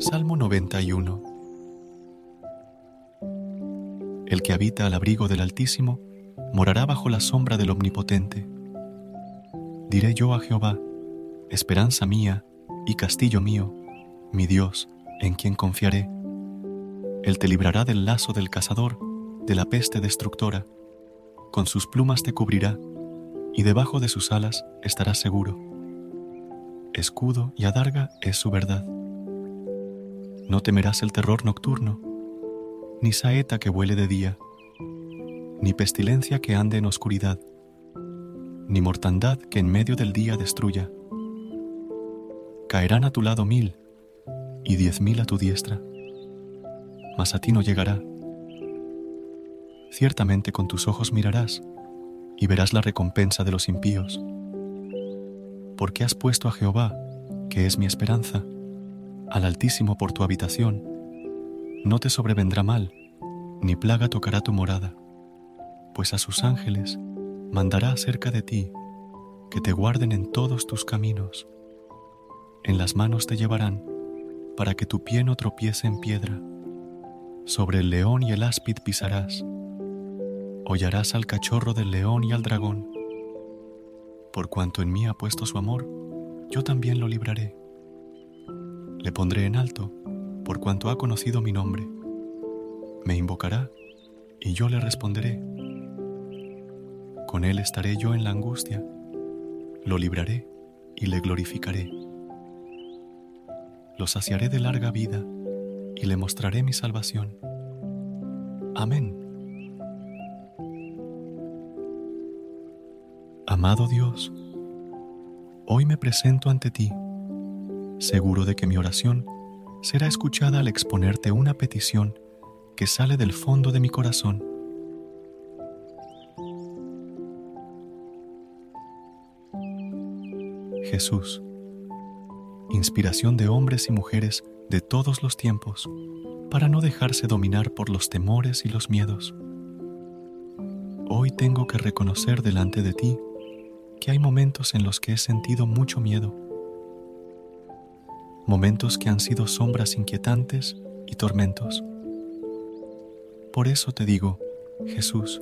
Salmo 91 El que habita al abrigo del Altísimo morará bajo la sombra del Omnipotente. Diré yo a Jehová, esperanza mía y castillo mío, mi Dios, en quien confiaré. Él te librará del lazo del cazador, de la peste destructora. Con sus plumas te cubrirá, y debajo de sus alas estarás seguro. Escudo y adarga es su verdad. No temerás el terror nocturno, ni saeta que vuele de día, ni pestilencia que ande en oscuridad, ni mortandad que en medio del día destruya. Caerán a tu lado mil y diez mil a tu diestra, mas a ti no llegará. Ciertamente con tus ojos mirarás y verás la recompensa de los impíos. Porque has puesto a Jehová, que es mi esperanza, al Altísimo por tu habitación. No te sobrevendrá mal, ni plaga tocará tu morada, pues a sus ángeles mandará cerca de ti, que te guarden en todos tus caminos. En las manos te llevarán, para que tu pie no tropiece en piedra. Sobre el león y el áspid pisarás hollarás al cachorro del león y al dragón. Por cuanto en mí ha puesto su amor, yo también lo libraré. Le pondré en alto, por cuanto ha conocido mi nombre. Me invocará, y yo le responderé. Con él estaré yo en la angustia, lo libraré y le glorificaré. Lo saciaré de larga vida y le mostraré mi salvación. Amén. Amado Dios, hoy me presento ante ti, seguro de que mi oración será escuchada al exponerte una petición que sale del fondo de mi corazón. Jesús, inspiración de hombres y mujeres de todos los tiempos, para no dejarse dominar por los temores y los miedos. Hoy tengo que reconocer delante de ti que hay momentos en los que he sentido mucho miedo, momentos que han sido sombras inquietantes y tormentos. Por eso te digo, Jesús,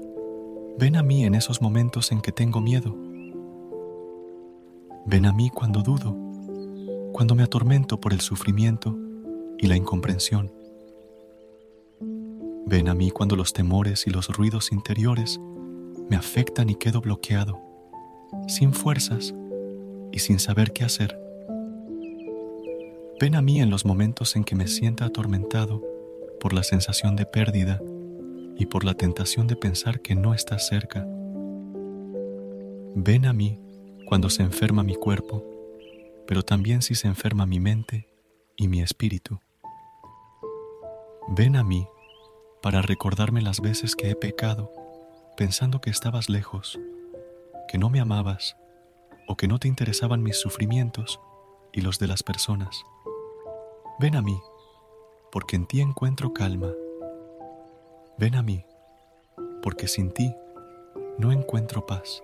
ven a mí en esos momentos en que tengo miedo. Ven a mí cuando dudo, cuando me atormento por el sufrimiento y la incomprensión. Ven a mí cuando los temores y los ruidos interiores me afectan y quedo bloqueado sin fuerzas y sin saber qué hacer. Ven a mí en los momentos en que me sienta atormentado por la sensación de pérdida y por la tentación de pensar que no estás cerca. Ven a mí cuando se enferma mi cuerpo, pero también si se enferma mi mente y mi espíritu. Ven a mí para recordarme las veces que he pecado pensando que estabas lejos que no me amabas o que no te interesaban mis sufrimientos y los de las personas. Ven a mí, porque en ti encuentro calma. Ven a mí, porque sin ti no encuentro paz.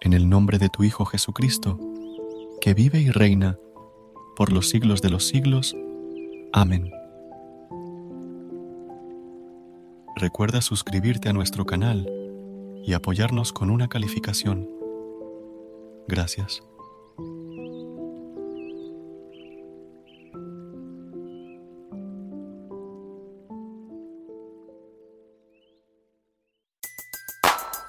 En el nombre de tu Hijo Jesucristo, que vive y reina por los siglos de los siglos. Amén. Recuerda suscribirte a nuestro canal y apoyarnos con una calificación. Gracias.